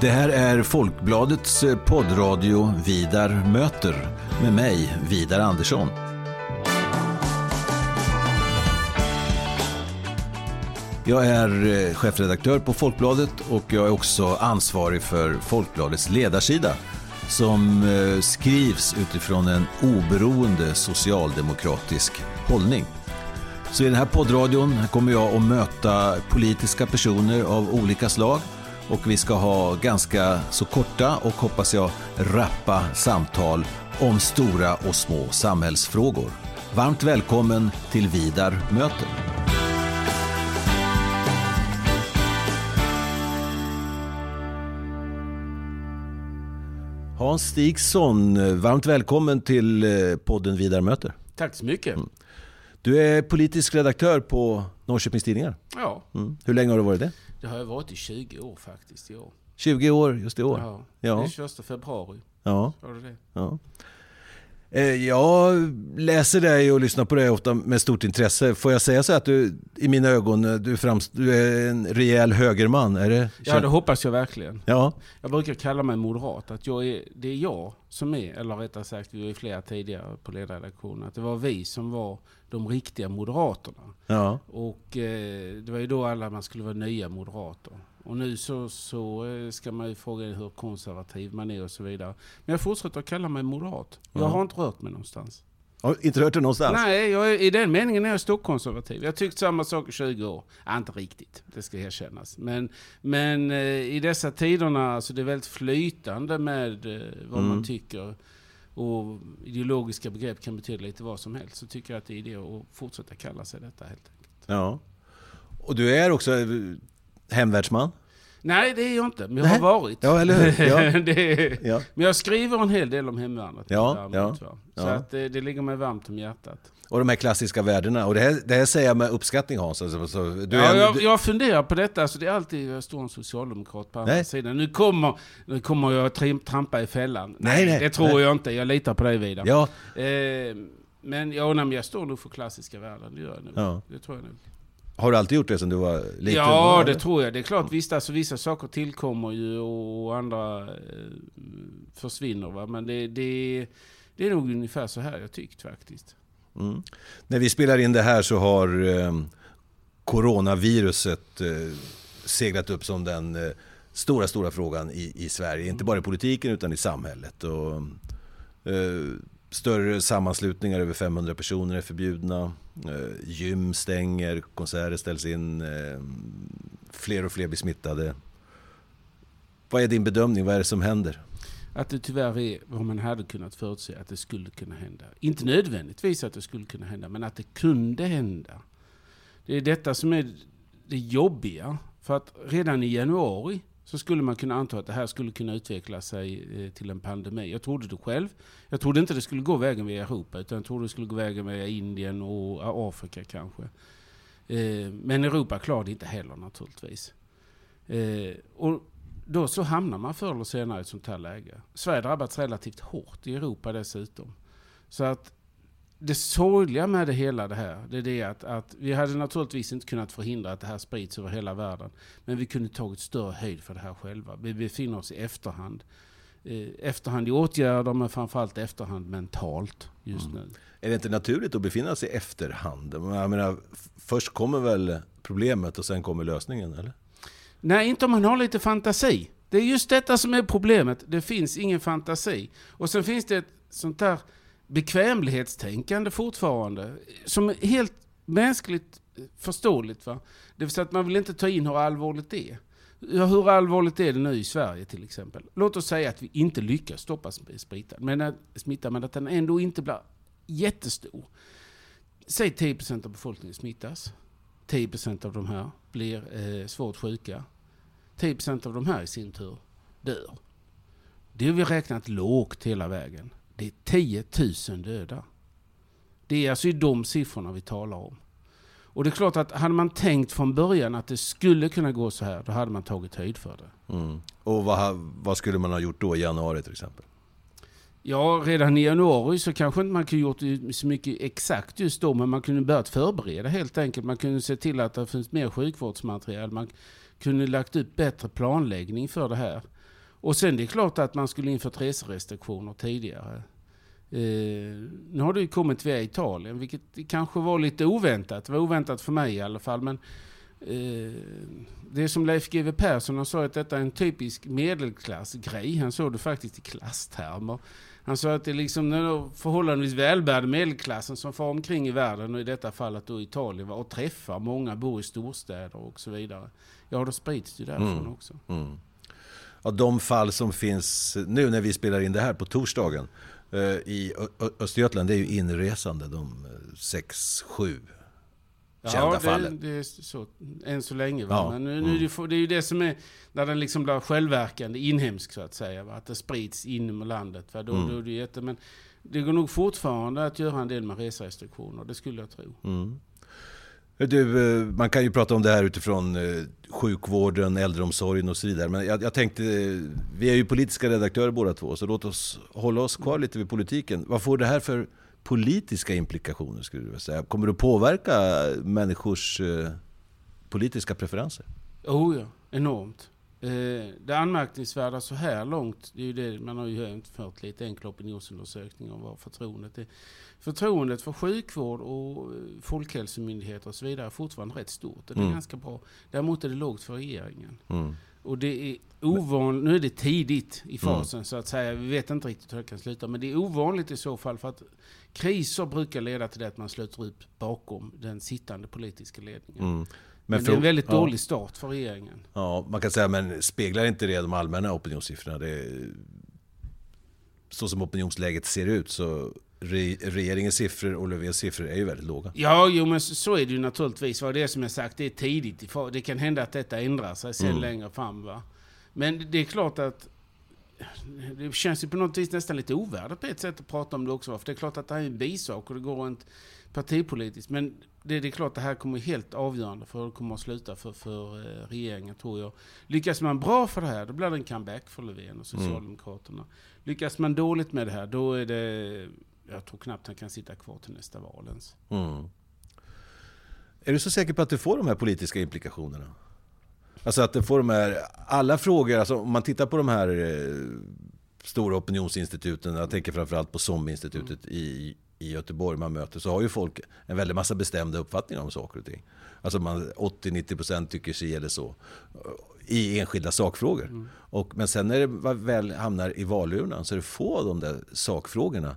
Det här är Folkbladets eh, poddradio Vidar möter med mig, Vidar Andersson. Jag är eh, chefredaktör på Folkbladet och jag är också ansvarig för Folkbladets ledarsida som eh, skrivs utifrån en oberoende socialdemokratisk hållning. Så i den här poddradion kommer jag att möta politiska personer av olika slag och vi ska ha ganska så korta och hoppas jag rappa samtal om stora och små samhällsfrågor. Varmt välkommen till Vidar möter. Hans Stigson, varmt välkommen till eh, podden Vidar möter. Tack så mycket. Mm. Du är politisk redaktör på Norrköpings Tidningar. Ja. Mm. Hur länge har du varit det? Det har jag varit i 20 år faktiskt i år. 20 år just i år? Ja. ja. Det är 21 februari. Ja. det? ja. Eh, jag läser dig och lyssnar på dig ofta med stort intresse. Får jag säga så att du, i mina ögon, eh, du, framst- du är en rejäl högerman? Är det? Ja, det hoppas jag verkligen. Ja. Jag brukar kalla mig moderat. Att jag är, det är jag som är, eller rättare sagt, vi var ju flera tidigare på ledarredaktionen, att det var vi som var de riktiga moderaterna. Ja. Och eh, det var ju då alla man skulle vara nya moderater. Och nu så, så eh, ska man ju fråga hur konservativ man är och så vidare. Men jag fortsätter att kalla mig moderat. Jag ja. har inte rört mig någonstans. Har inte rört dig någonstans? Nej, jag i den meningen är jag stockkonservativ. Jag har tyckt samma sak i 20 år. Ja, inte riktigt, det ska erkännas. Men, men eh, i dessa tiderna, alltså det är väldigt flytande med eh, vad mm. man tycker. Och ideologiska begrepp kan betyda lite vad som helst. Så tycker jag att det är det att fortsätta kalla sig detta helt enkelt. Ja. Och du är också hemvärdsman? Nej, det är jag inte. Men jag har varit. Ja, eller hur? Ja. är, ja. Men jag skriver en hel del om hemvärnet. Ja, ja. Så att det, det ligger mig varmt om hjärtat. Och de här klassiska värdena. Och det här, det här säger jag med uppskattning Hans. Alltså, så, du ja, jag, jag funderar på detta. Alltså, det är alltid jag står en socialdemokrat på andra nej. sidan. Nu kommer, nu kommer jag trampa i fällan. Nej, nej det tror nej. jag inte. Jag litar på dig Vidar. Ja. Eh, men ja, nej, jag står nog för klassiska värden. Det gör jag nog. Ja. Det tror jag nog. Har du alltid gjort det sen du var liten? Ja, det tror jag. Det är klart, visst, alltså, vissa saker tillkommer ju och andra eh, försvinner. Va? Men det, det, det är nog ungefär så här jag tyckt faktiskt. Mm. När vi spelar in det här så har eh, coronaviruset eh, seglat upp som den eh, stora, stora frågan i, i Sverige. Inte bara i politiken utan i samhället. Och, eh, större sammanslutningar över 500 personer är förbjudna. Eh, gym stänger, konserter ställs in, eh, fler och fler blir smittade. Vad är din bedömning? Vad är det som händer? Att det tyvärr är vad man hade kunnat förutse att det skulle kunna hända. Inte nödvändigtvis att det skulle kunna hända, men att det kunde hända. Det är detta som är det jobbiga. För att redan i januari så skulle man kunna anta att det här skulle kunna utveckla sig eh, till en pandemi. Jag trodde det själv. Jag trodde inte det skulle gå vägen via Europa, utan jag trodde det skulle gå vägen via Indien och Afrika kanske. Eh, men Europa klarade inte heller naturligtvis. Eh, och då så hamnar man förr eller senare i ett sånt här läge. Sverige drabbats relativt hårt i Europa dessutom. Så att det sorgliga med det hela det här, det är det att, att vi hade naturligtvis inte kunnat förhindra att det här sprids över hela världen. Men vi kunde tagit större höjd för det här själva. Vi befinner oss i efterhand. Eh, efterhand i åtgärder, men framförallt efterhand mentalt just mm. nu. Är det inte naturligt att befinna sig i efterhand? Jag menar, först kommer väl problemet och sen kommer lösningen, eller? Nej, inte om man har lite fantasi. Det är just detta som är problemet. Det finns ingen fantasi. Och sen finns det ett sånt där bekvämlighetstänkande fortfarande. Som är helt mänskligt förståeligt. Va? Det vill säga att man vill inte ta in hur allvarligt det är. Hur allvarligt är det nu i Sverige till exempel? Låt oss säga att vi inte lyckas stoppa smittan, men att, smittan, men att den ändå inte blir jättestor. Säg 10% av befolkningen smittas. 10% av de här blir eh, svårt sjuka. 10% av de här i sin tur dör. Det har vi räknat lågt hela vägen. Det är 10 000 döda. Det är alltså de siffrorna vi talar om. Och det är klart att hade man tänkt från början att det skulle kunna gå så här, då hade man tagit höjd för det. Mm. Och vad, vad, skulle man ha gjort då i januari till exempel? Ja, redan i januari så kanske inte man kunde gjort så mycket exakt just då, men man kunde börjat förbereda helt enkelt. Man kunde se till att det finns mer sjukvårdsmaterial. Man kunde lagt ut bättre planläggning för det här. Och sen det är klart att man skulle infört reserestriktioner tidigare. Eh, nu har det ju kommit via Italien, vilket kanske var lite oväntat. Det var oväntat för mig i alla fall. Men eh, det är som Leif GW Persson han sa att detta är en typisk medelklassgrej. Han såg det faktiskt i klasstermer. Han sa att det är liksom den förhållandevis välbärgade medelklassen som far omkring i världen och i detta fallet då Italien och träffar många, bor i storstäder och så vidare. Ja, då sprids det därifrån mm. också. Mm. Ja, de fall som finns nu när vi spelar in det här på torsdagen eh, i Östergötland, det är ju inresande, de sex, sju kända ja, fallen. det är så, än så länge. Va? Ja. Men nu, nu, mm. det är ju det som är, när den liksom blir självverkande, inhemsk så att säga. Va? Att det sprids inom landet. Va? Då, mm. då är det jätte, men det går nog fortfarande att göra en del med reserestriktioner, det skulle jag tro. Mm. Du, eh, man kan ju prata om det här utifrån eh, sjukvården, äldreomsorgen och så vidare. Men jag, jag, tänkte, eh, vi är ju politiska redaktörer båda två, så låt oss hålla oss kvar lite vid politiken. Vad får det här för politiska implikationer skulle du säga? Kommer det att påverka människors politiska preferenser? Oh ja, enormt. Eh, det anmärkningsvärda så här långt, det är ju det, man har ju fört lite enkla opinionsundersökningar om vad förtroendet är. Förtroendet för sjukvård och eh, folkhälsomyndigheter och så vidare är fortfarande rätt stort. Och det är mm. ganska bra. Däremot är det lågt för regeringen. Mm. Och det är ovanligt, nu är det tidigt i fasen mm. så att säga, vi vet inte riktigt hur det kan sluta. Men det är ovanligt i så fall för att kriser brukar leda till det att man sluter upp bakom den sittande politiska ledningen. Men, men för, det är en väldigt ja. dålig start för regeringen. Ja, man kan säga, men speglar inte det de allmänna opinionssiffrorna? Det så som opinionsläget ser ut så re, regeringens siffror och Löfvens siffror är ju väldigt låga. Ja, jo men så är det ju naturligtvis. Vad det är som jag sagt, det är tidigt. Det kan hända att detta ändrar sig sen mm. längre fram. Va? Men det är klart att det känns ju på något vis nästan lite ovärdigt på ett sätt att prata om det också. För det är klart att det här är en bisak och det går rent partipolitiskt. Men det, det är klart att det här kommer helt avgörande för hur det kommer att sluta för, för eh, regeringen tror jag. Lyckas man bra för det här, då blir det en comeback för Löfven och mm. Socialdemokraterna. Mm. Lyckas man dåligt med det här, då är det... Jag tror knappt han kan sitta kvar till nästa val ens. Mm. Är du så säker på att du får de här politiska implikationerna? Alltså att det får de här, alla frågor, alltså om man tittar på de här eh, stora opinionsinstituten, jag tänker framförallt på SOM-institutet mm. i, i Göteborg man möter, så har ju folk en väldig massa bestämda uppfattningar om saker och ting. Alltså 80-90% tycker sig eller så. I enskilda sakfrågor. Mm. Och, men sen när det väl hamnar i valurnan så är det få av de där sakfrågorna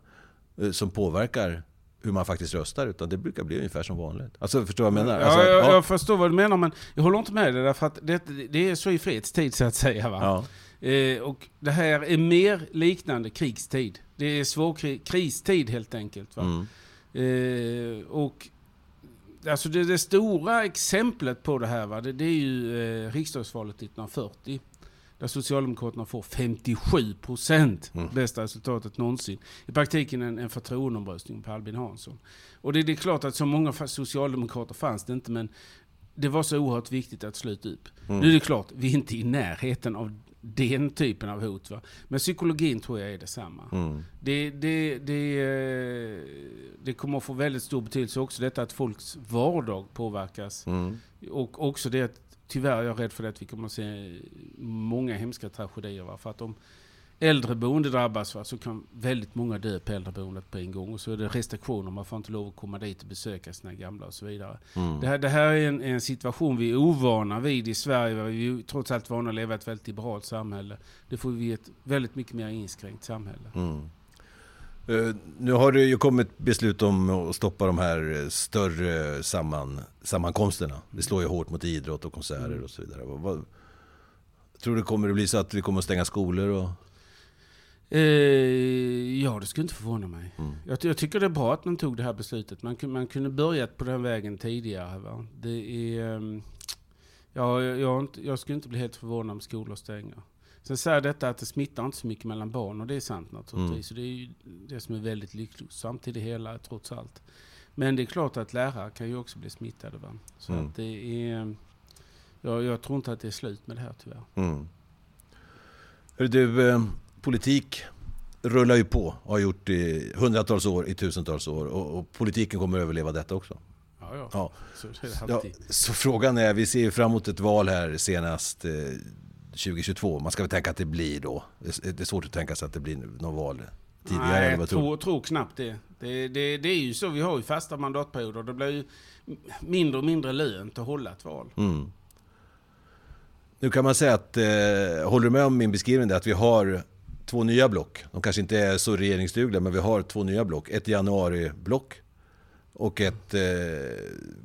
eh, som påverkar hur man faktiskt röstar, utan det brukar bli ungefär som vanligt. Alltså, förstår du vad jag menar? Alltså, ja, jag, jag, förstår vad du menar, men jag håller inte med dig, därför att det, det är så i fredstid så att säga. Va? Ja. Eh, och det här är mer liknande krigstid. Det är svår kristid helt enkelt. Va? Mm. Eh, och alltså det, det, stora exemplet på det här, va? Det, det är ju eh, riksdagsvalet 1940 där Socialdemokraterna får 57 procent. Mm. Bästa resultatet någonsin. I praktiken en, en förtroendeomröstning på Albin Hansson. Och det, det är klart att så många socialdemokrater fanns det inte, men det var så oerhört viktigt att sluta upp. Mm. Nu är det klart, vi är inte i närheten av den typen av hot. Va? Men psykologin tror jag är detsamma. Mm. Det, det, det, eh, det kommer att få väldigt stor betydelse också detta att folks vardag påverkas. Mm. Och också det att tyvärr är jag rädd för att vi kommer att se många hemska tragedier. Va? För att om äldreboende drabbas va, så kan väldigt många dö på äldreboendet på en gång. Och så är det restriktioner, man får inte lov att komma dit och besöka sina gamla och så vidare. Mm. Det, här, det här är en, en, situation vi är ovana vid i Sverige. Vi är trots allt vana att leva i ett väldigt liberalt samhälle. Det får vi ett väldigt mycket mer inskränkt samhälle. Mm. Uh, nu har det ju kommit beslut om att stoppa de här större samman, sammankomsterna. Det slår ju hårt mot idrott och konserter mm. och så vidare. Vad, vad, tror du kommer det bli så att vi kommer att stänga skolor? Och... Uh, ja, det skulle inte förvåna mig. Mm. Jag, jag, tycker det är bra att man tog det här beslutet. Man, man kunde börjat på den vägen tidigare. Va? Det är, um, ja, jag, jag, jag skulle inte bli helt förvånad om skolor stänger. Sen säger detta att det smittar inte så mycket mellan barn och det är sant naturligtvis. Mm. det är ju det som är väldigt lyckosamt i det hela trots allt. Men det är klart att lärare kan ju också bli smittade. Va? Så mm. att det är... Jag, jag, tror inte att det är slut med det här tyvärr. Mm. Du, eh, politik rullar ju på och har gjort i hundratals år, i tusentals år. Och, och politiken kommer att överleva detta också. Ja, ja. ja. Så, ja, så frågan är, vi ser ju fram emot ett val här senast eh, 2022? Man ska väl tänka att det blir då. Det är svårt att tänka sig att det blir någon val tidigare. Nej, jag tror, tror knappt det. Det, det. det, är ju så, vi har ju fasta mandatperioder. Det blir ju mindre och mindre lönt att hålla ett val. Mm. Nu kan man säga att, eh, håller du med om min beskrivning? Att vi har två nya block. De kanske inte är så regeringsdugliga, men vi har två nya block. Ett januari-block och ett eh,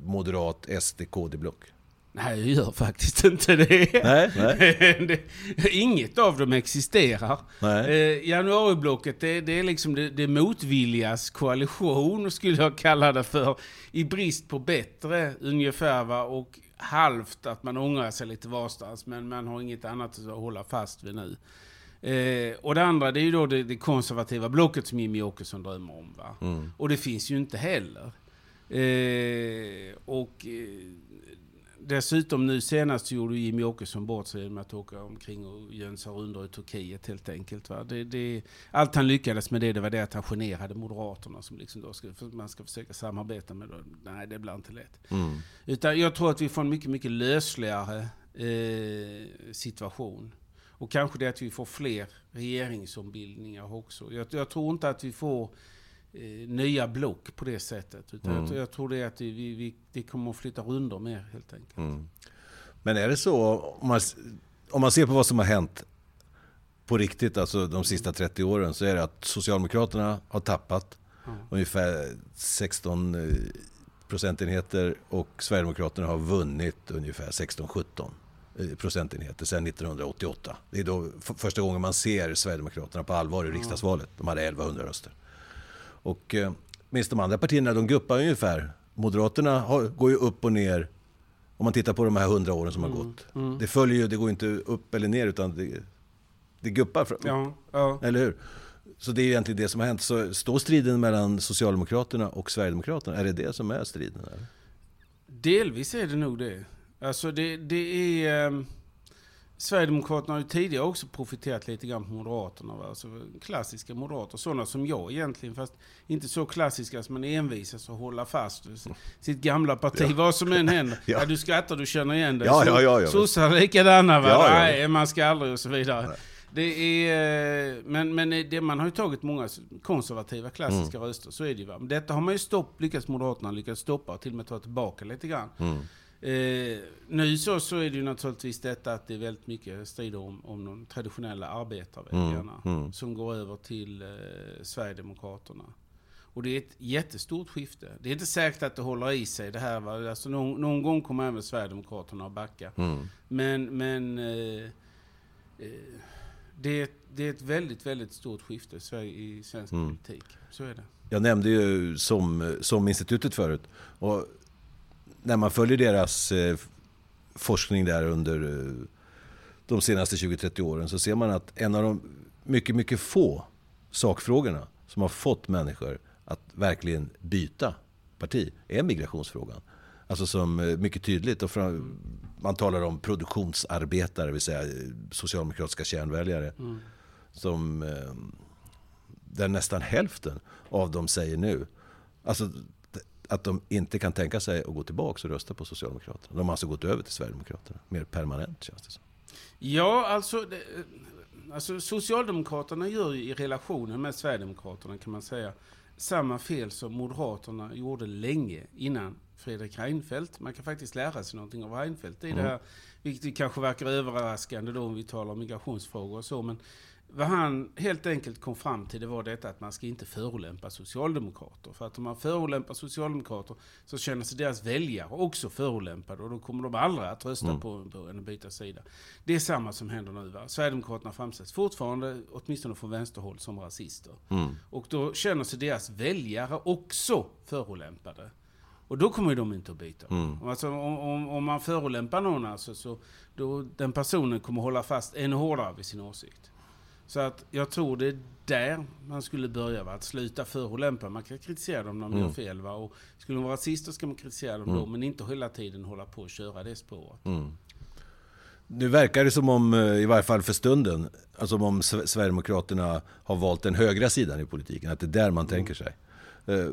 moderat SD-KD-block. Nej, jag gör faktiskt inte det. Nej, nej. Inget av dem existerar. Eh, januariblocket, det, det, är liksom det, det motviljas koalition, skulle jag kalla det för. I brist på bättre, ungefär. Va? Och halvt att man ångrar sig lite varstans, men man har inget annat att hålla fast vid nu. Eh, och det andra det är ju då det, det konservativa blocket som Jimmy Åkesson drömmer om. Va? Mm. Och det finns ju inte heller. Eh, och eh, dessutom nu senast gjorde Jimmy Åkesson bort sig med att åka omkring och jönsa rundor i Turkiet helt enkelt. Va? Det, det, allt han lyckades med det, det var det att han generade Moderaterna som liksom då ska, man ska försöka samarbeta med. Då. Nej, det blir inte lätt. Mm. Utan jag tror att vi får en mycket, mycket lösligare eh, situation. Och kanske det att vi får fler regeringsombildningar också. Jag, jag tror inte att vi får eh, nya block på det sättet. Utan mm. jag, jag, tror det att vi, vi, vi kommer att flytta rundor mer helt enkelt. Mm. Men är det så, om man, om man ser på vad som har hänt på riktigt, alltså de sista 30 åren, så är det att Socialdemokraterna har tappat mm. ungefär 16 eh, procentenheter och Sverigedemokraterna har vunnit ungefär 16-17. Eh, procentenheter sedan 1988. Det är då första gången man ser Sverigedemokraterna på allvar i riksdagsvalet. De hade 1100 röster. Och eh, minst de andra partierna, de guppar ungefär. Moderaterna har, går ju upp och ner om man tittar på de här hundra åren som har mm, gått. Mm. Det följer ju, det går inte upp eller ner utan det, det guppar. Fram. Ja, ja. Eller hur? Så det är egentligen det som har hänt. Så står striden mellan Socialdemokraterna och Sverigedemokraterna, är det det som är striden? Eller? Delvis är det nog det. Alltså det, det är... Um, Sverigedemokraterna har ju tidigare också profiterat lite grann på Moderaterna. Va? Alltså klassiska moderater, sådana som jag egentligen. Fast inte så klassiska som man envisas att hålla fast vid sitt gamla parti. Ja. Vad som än händer. Ja. ja. du skrattar, du känner igen det. Ja, ja, ja, ja. Sossar likadana va? Ja, ja. Nej, man ska aldrig och så vidare. Nej. Det är, men men det, man har ju tagit många konservativa klassiska mm. röster, så är det ju. Va? Men detta har man ju stopp, lyckats Moderaterna lyckats stoppa och till och med ta tillbaka lite grann. Mm. Eh, nu så, så är det ju naturligtvis detta att det är väldigt mycket strider om, om de traditionella arbetarväljarna mm, mm. som går över till eh, Sverigedemokraterna. Och det är ett jättestort skifte. Det är inte säkert att det håller i sig det här. Va? Alltså någon, någon gång kommer även Sverigedemokraterna att backa. Mm. Men, men eh, eh det, är, det är ett väldigt, väldigt stort skifte i svensk mm. politik. Så är det. Jag nämnde ju som, som institutet förut. Och när man följer deras eh, forskning där under eh, de senaste 20-30 åren så ser man att en av de mycket, mycket få sakfrågorna som har fått människor att verkligen byta parti är migrationsfrågan. Alltså som eh, mycket tydligt, och fram, man talar om produktionsarbetare, det vill säga socialdemokratiska kärnväljare. Mm. Som, där nästan hälften av dem säger nu, alltså att de inte kan tänka sig att gå tillbaka och rösta på Socialdemokraterna. De har alltså gått över till Sverigedemokraterna. Mer permanent känns det som. Ja, alltså, det, alltså Socialdemokraterna gör ju i relationen med Sverigedemokraterna kan man säga samma fel som Moderaterna gjorde länge innan Fredrik Reinfeldt. Man kan faktiskt lära sig någonting av Reinfeldt i mm. det här. Vilket kanske verkar överraskande då om vi talar om migrationsfrågor och så. Men vad han helt enkelt kom fram till det var detta att man ska inte förolämpa socialdemokrater. För att om man förolämpar socialdemokrater så känner sig deras väljare också förolämpade och då kommer de aldrig att rösta mm. på, på en och byta sida. Det är samma som händer nu. Va? Sverigedemokraterna framställs fortfarande, åtminstone från vänsterhåll, som rasister. Mm. Och då känner sig deras väljare också förolämpade. Och då kommer de inte att byta. Mm. Alltså, om, om, om man förolämpar någon alltså, så då den personen kommer hålla fast ännu hårdare vid sin åsikt. Så att jag tror det är där man skulle börja. Va? Att sluta förolämpa. Man kan kritisera dem när de mm. gör fel. Va? Och skulle de vara rasister ska man kritisera dem mm. då. Men inte hela tiden hålla på och köra det spåret. Mm. Nu verkar det som om, eh, i varje fall för stunden, alltså om Sverigedemokraterna har valt den högra sidan i politiken. Att det är där man tänker sig. Eh,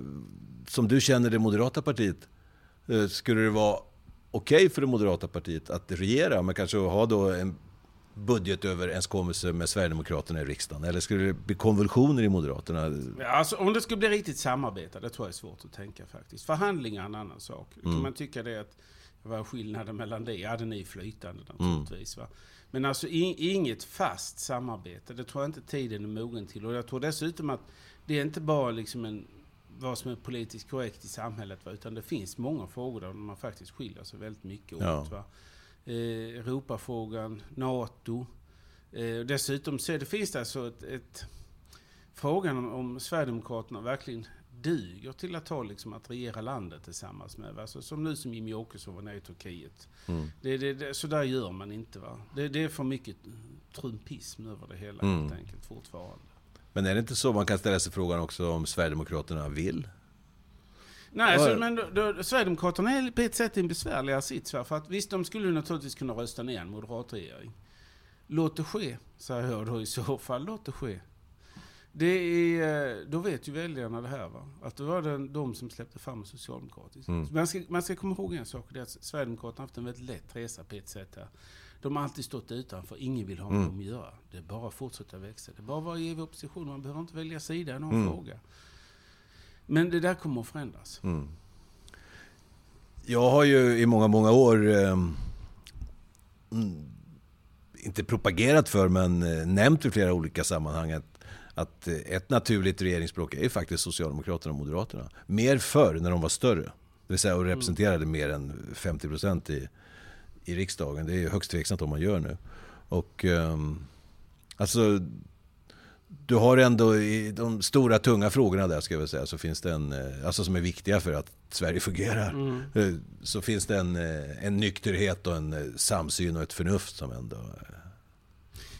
som du känner det moderata partiet, eh, skulle det vara okej okay för det moderata partiet att regera, men kanske ha då en budgetöverenskommelse med Sverigedemokraterna i riksdagen? Eller skulle det bli konvulsioner i Moderaterna? Alltså, om det skulle bli riktigt samarbete, det tror jag är svårt att tänka faktiskt. Förhandlingar är en annan sak. Mm. Kan man tycka det att, vad är skillnaden mellan det? Ja, den är flytande naturligtvis. Mm. Va? Men alltså inget fast samarbete, det tror jag inte tiden är mogen till. Och jag tror dessutom att det är inte bara liksom en, vad som är politiskt korrekt i samhället, va? utan det finns många frågor där man faktiskt skiljer sig väldigt mycket åt. Ja. Va? Eh, Europafrågan, NATO. Eh, dessutom så det finns det alltså ett, ett frågan om, om Sverigedemokraterna verkligen duger till att ta liksom att regera landet tillsammans med. Alltså, som nu som Jimmie Åkesson var nere i Turkiet. Mm. Det, det, det, så där gör man inte. Va? Det, det är för mycket trumpism över det hela mm. helt enkelt fortfarande. Men är det inte så man kan ställa sig frågan också om Sverigedemokraterna vill? Nej, alltså, men då, då, Sverigedemokraterna är på ett sätt i en besvärligare sits. För att visst, de skulle naturligtvis kunna rösta ner en moderatregering. Låt det ske, säger jag då i så fall. Låt det ske. Det är, då vet ju väljarna det här. Va? Att det var den, de som släppte fram Socialdemokratiskt. Mm. Man, ska, man ska komma ihåg en sak. Det är att Sverigedemokraterna har haft en väldigt lätt resa på ett sätt här. De har alltid stått utanför. Ingen vill ha med mm. dem att göra. Det är bara att fortsätta växa. Det är bara att vara i opposition. Man behöver inte välja sida i någon mm. fråga. Men det där kommer att förändras. Mm. Jag har ju i många, många år eh, inte propagerat för, men eh, nämnt i flera olika sammanhang att att eh, ett naturligt regeringsspråk är faktiskt Socialdemokraterna och Moderaterna. Mer förr när de var större. Det vill säga och mm. representerade mer än 50 procent i, i riksdagen. Det är högst tveksamt om man gör nu. Och um, alltså du har ändå i de stora tunga frågorna där ska jag säga så finns det en, eh, alltså som är viktiga för att Sverige fungerar. Mm. Eh, så finns det en, en nykterhet och en samsyn och ett förnuft som ändå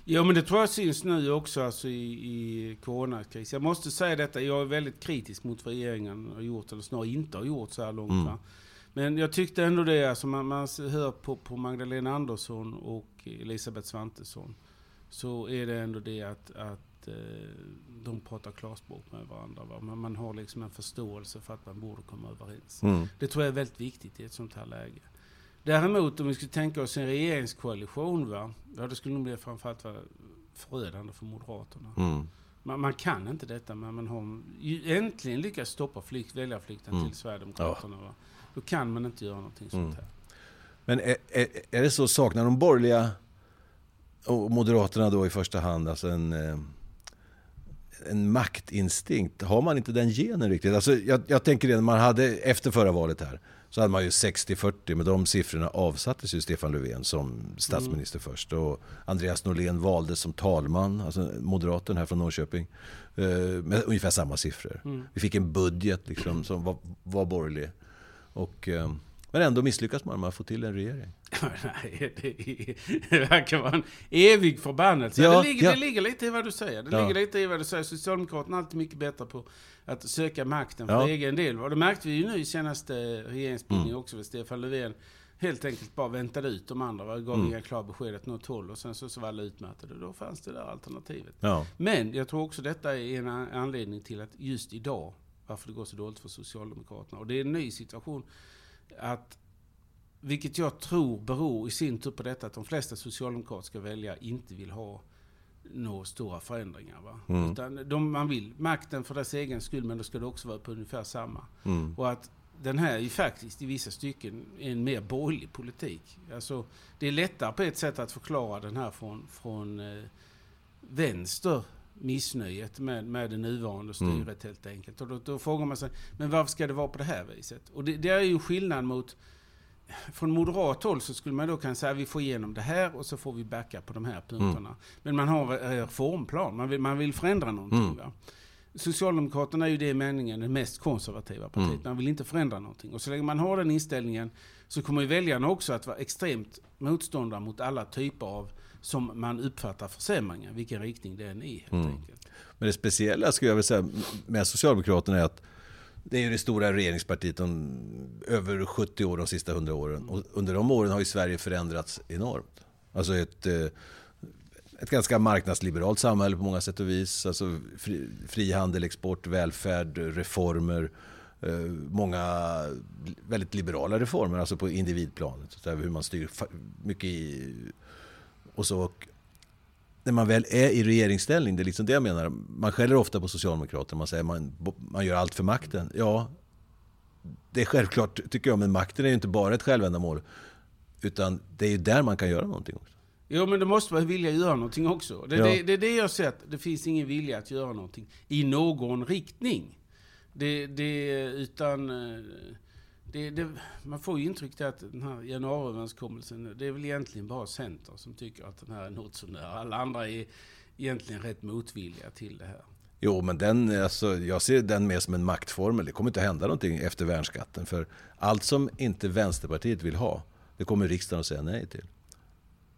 Ja men det tror jag syns nu också alltså i, i coronakrisen. Jag måste säga detta, jag är väldigt kritisk mot vad regeringen har gjort, eller snarare inte har gjort så här långt. Mm. Men jag tyckte ändå det, alltså man, man hör på, på Magdalena Andersson och Elisabeth Svantesson. Så är det ändå det att, att eh, de pratar klarspråk med varandra. Va? Man, man har liksom en förståelse för att man borde komma överens. Mm. Det tror jag är väldigt viktigt i ett sånt här läge. Däremot om vi skulle tänka oss en regeringskoalition, va? Ja, det skulle nog bli framförallt vara förödande för Moderaterna. Mm. Man, man, kan inte detta, men man har äntligen lyckats stoppa flykt, väljarflykten mm. till Sverigedemokraterna. Va? Då kan man inte göra någonting sånt mm. här. Men är, är, är, det så, saknar de borgerliga och Moderaterna då i första hand, alltså en, eh, en maktinstinkt? Har man inte den genen riktigt? Alltså jag, jag tänker det, man hade efter förra valet här, så hade man ju 60-40. Med de siffrorna avsattes ju Stefan Löfven som statsminister mm. först. Och Andreas Norlén valdes som talman, alltså moderaten här från Norrköping. Eh, med ungefär samma siffror. Mm. Vi fick en budget liksom, som var, var borgerlig. Och, eh, men ändå misslyckas man med att få till en regering. Nej, det, verkar vara en evig förbannelse. Ja, det, ligger, ja. det ligger lite i vad du säger. Det ja. ligger lite i vad du säger. Socialdemokraterna är alltid mycket bättre på att söka makten för ja. egen del. Och det märkte vi ju nu i senaste regeringsbildningen mm. också. Stefan Löfven helt enkelt bara väntade ut de andra. Och gav mm. inga klara besked åt något håll. Och sen så, så var alla utmattade. Då fanns det där alternativet. Ja. Men jag tror också detta är en anledning till att just idag, varför det går så dåligt för Socialdemokraterna. Och det är en ny situation. Att vilket jag tror beror i sin tur på detta att de flesta socialdemokratiska väljare inte vill ha några stora förändringar. Va? Mm. Utan de, man vill makten för dess egen skull, men då ska det också vara på ungefär samma. Mm. Och att den här är ju faktiskt i vissa stycken en mer borgerlig politik. Alltså, det är lättare på ett sätt att förklara den här från, från eh, vänster missnöjet med, med det nuvarande styret mm. helt enkelt. Och då, då, frågar man sig, men varför ska det vara på det här viset? Och det, det är ju skillnad mot från moderat håll så skulle man då kunna säga vi får igenom det här och så får vi backa på de här punkterna. Mm. Men man har en reformplan, man vill, man vill förändra någonting. Mm. Socialdemokraterna är ju det i meningen det mest konservativa partiet. Mm. Man vill inte förändra någonting. Och så länge man har den inställningen så kommer ju väljarna också att vara extremt motståndare mot alla typer av som man uppfattar försämringar, vilken riktning det än är helt mm. enkelt. Men det speciella skulle jag vilja säga med Socialdemokraterna är att det är ju det stora regeringspartiet om över 70 år de sista 100 åren. Och under de åren har ju Sverige förändrats enormt. Alltså ett, eh, ett ganska marknadsliberalt samhälle på många sätt och vis. Alltså fri, frihandel, export, välfärd, reformer. Eh, många väldigt liberala reformer, alltså på individplanet. Hur man styr mycket i... Och så när man väl är i regeringsställning, det är liksom det jag menar. Man skäller ofta på Socialdemokraterna, man säger man, man gör allt för makten. Ja, det är självklart tycker jag, men makten är ju inte bara ett självändamål. Utan det är ju där man kan göra någonting också. Jo, men det måste vara vilja göra någonting också. Det är, ja. det, det, det jag har sett. Det finns ingen vilja att göra någonting i någon riktning. Det, det, utan... Det, det, man får ju intrycket att den här januariöverenskommelsen, det är väl egentligen bara Centern som tycker att den här är något sådär. Alla andra är egentligen rätt motvilliga till det här. Jo, men den, alltså, jag ser den mer som en maktformel. Det kommer inte hända någonting efter värnskatten. För allt som inte Vänsterpartiet vill ha, det kommer riksdagen att säga nej till.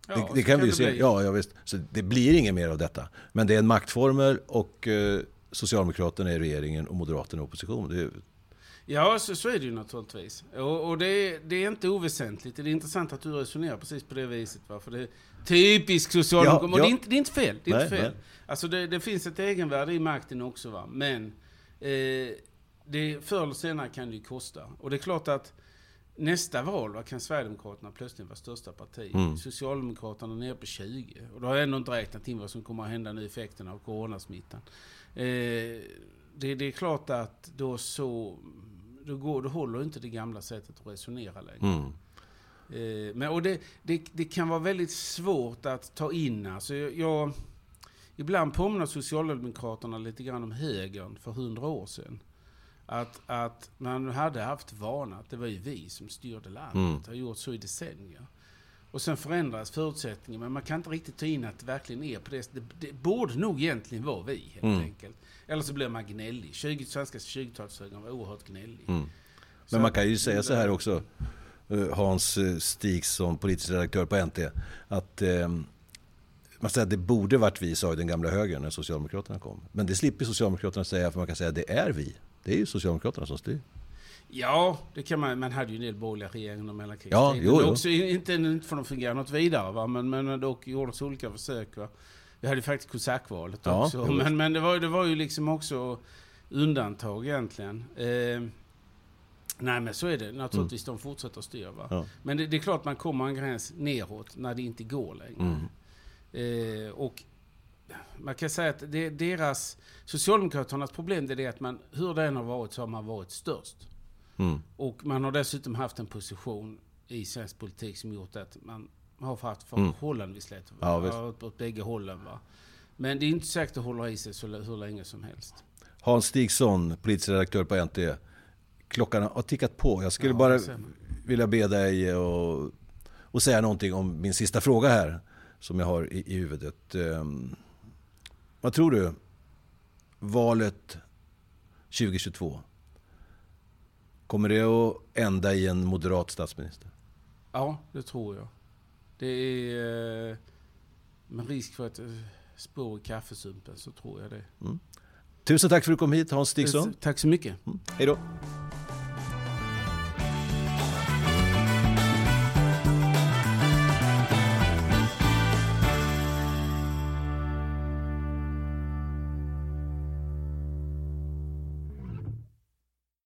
Ja, det, det kan vi ju se. Ja, ja, visst. Så det blir inget mer av detta. Men det är en maktformel och eh, Socialdemokraterna är regeringen och Moderaterna är opposition. Det är, Ja, så, så är det ju naturligtvis. Och, och det, är, det, är inte oväsentligt. Det är intressant att du resonerar precis på det viset. Va? För det är typiskt socialdemokratiskt. Ja, ja. det, är inte, det är inte fel. Det, är nej, inte fel. Alltså det, det, finns ett egenvärde i makten också. Va? Men eh, det, förr eller senare kan det ju kosta. Och det är klart att nästa val va, kan Sverigedemokraterna plötsligt vara största parti. Mm. Socialdemokraterna nere på 20. Och då har jag ändå inte räknat in vad som kommer att hända nu effekterna av coronasmittan. Eh, det, det, är klart att då så då, går, då håller inte det gamla sättet att resonera längre. Mm. Eh, men, och det, det, det, kan vara väldigt svårt att ta in. Alltså jag, jag, ibland påminner Socialdemokraterna lite grann om högern för hundra år sedan. Att, att man hade haft vana att det var ju vi som styrde landet. Mm. har gjort så i decennier. Och sen förändras förutsättningarna. Men man kan inte riktigt ta in att det verkligen är på det Det, det borde nog egentligen vara vi, helt mm. enkelt. Eller så blir man gnällig. 20, svenska 20-talshögern var oerhört gnällig. Mm. Men man kan ju säga så här också, eh, Hans eh, Stig som politisk redaktör på NT, att eh, man säger att det borde varit vi, sa ju den gamla högern när Socialdemokraterna kom. Men det slipper Socialdemokraterna säga, för man kan säga att det är vi. Det är ju Socialdemokraterna som styr. Ja, det kan man. Man hade ju en del borgerliga regeringar under mellankrigstiden. Ja, jo, jo. Också, inte, inte för att de fungerar något vidare, va? Men, men dock gjordes olika försök. Va? Vi hade ju faktiskt kosackvalet ja, också. Men, men det, var, det var ju liksom också undantag egentligen. Eh, nej men så är det naturligtvis. Mm. De fortsätter att styra. Ja. Men det, det, är klart man kommer en gräns neråt när det inte går längre. Mm. Eh, och man kan säga att det, deras, Socialdemokraternas problem det är att man, hur det än har varit så har man varit störst. Mm. Och man har dessutom haft en position i svensk politik som gjort att man har haft mm. förhållandevis lätt. Ja, åt, åt bägge hållen. Va? Men det är inte säkert att hålla i sig så, hur länge som helst. Hans Stigson, politisk redaktör på NT. Klockan har tickat på. Jag skulle ja, bara vilja be dig och, och säga någonting om min sista fråga här. Som jag har i, i huvudet. Um, vad tror du? Valet 2022. Kommer det att ända i en moderat statsminister? Ja, det tror jag. Det är eh, med risk för ett eh, spår i kaffesumpen så tror jag det. Mm. Tusen tack för att du kom hit Hans Stigson. Tack så mycket. Mm. Hej då.